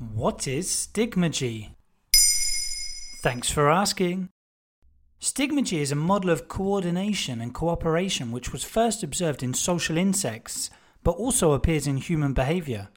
What is stigmergy? Thanks for asking. Stigmergy is a model of coordination and cooperation which was first observed in social insects but also appears in human behavior.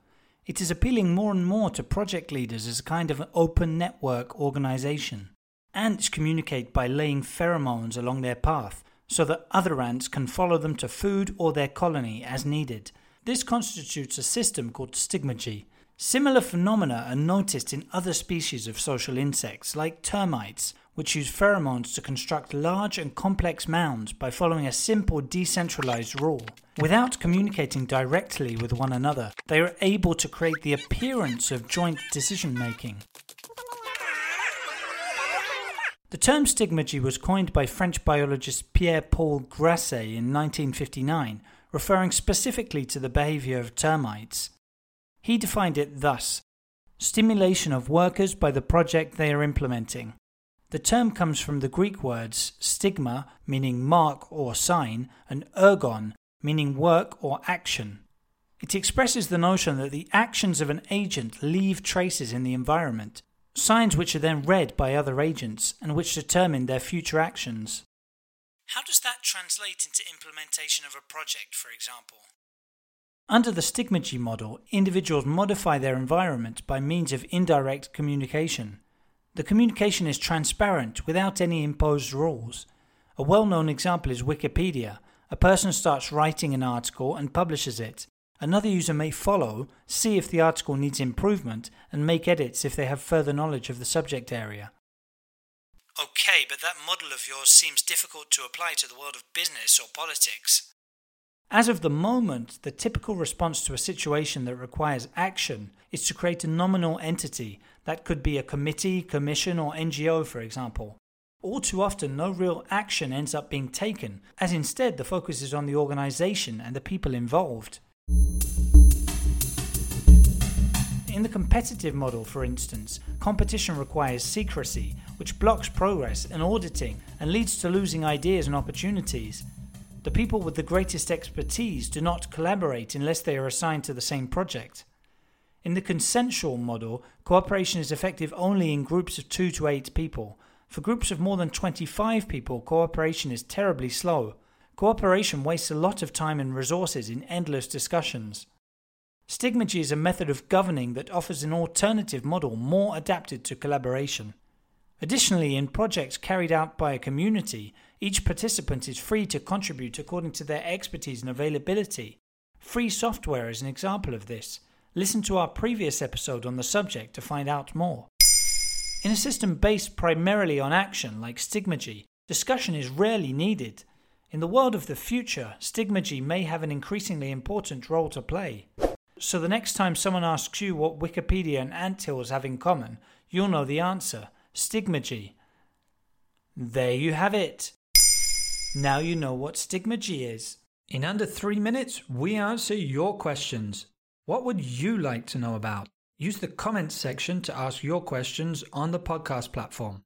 It is appealing more and more to project leaders as a kind of open network organization. Ants communicate by laying pheromones along their path so that other ants can follow them to food or their colony as needed. This constitutes a system called stigmergy. Similar phenomena are noticed in other species of social insects, like termites, which use pheromones to construct large and complex mounds by following a simple decentralized rule. Without communicating directly with one another, they are able to create the appearance of joint decision making. The term stigmergy was coined by French biologist Pierre Paul Grassé in 1959, referring specifically to the behavior of termites. He defined it thus stimulation of workers by the project they are implementing. The term comes from the Greek words stigma, meaning mark or sign, and ergon, meaning work or action. It expresses the notion that the actions of an agent leave traces in the environment, signs which are then read by other agents and which determine their future actions. How does that translate into implementation of a project, for example? Under the stigmergy model, individuals modify their environment by means of indirect communication. The communication is transparent without any imposed rules. A well known example is Wikipedia. A person starts writing an article and publishes it. Another user may follow, see if the article needs improvement, and make edits if they have further knowledge of the subject area. Okay, but that model of yours seems difficult to apply to the world of business or politics. As of the moment, the typical response to a situation that requires action is to create a nominal entity that could be a committee, commission, or NGO, for example. All too often, no real action ends up being taken, as instead the focus is on the organization and the people involved. In the competitive model, for instance, competition requires secrecy, which blocks progress and auditing and leads to losing ideas and opportunities. The people with the greatest expertise do not collaborate unless they are assigned to the same project. In the consensual model, cooperation is effective only in groups of 2 to 8 people. For groups of more than 25 people, cooperation is terribly slow. Cooperation wastes a lot of time and resources in endless discussions. Stigmergy is a method of governing that offers an alternative model more adapted to collaboration. Additionally, in projects carried out by a community, each participant is free to contribute according to their expertise and availability. Free software is an example of this. Listen to our previous episode on the subject to find out more. In a system based primarily on action, like stigmergy, discussion is rarely needed. In the world of the future, stigmergy may have an increasingly important role to play. So the next time someone asks you what Wikipedia and Anthills have in common, you'll know the answer stigmergy. There you have it. Now you know what stigmergy is. In under three minutes, we answer your questions. What would you like to know about? Use the comments section to ask your questions on the podcast platform.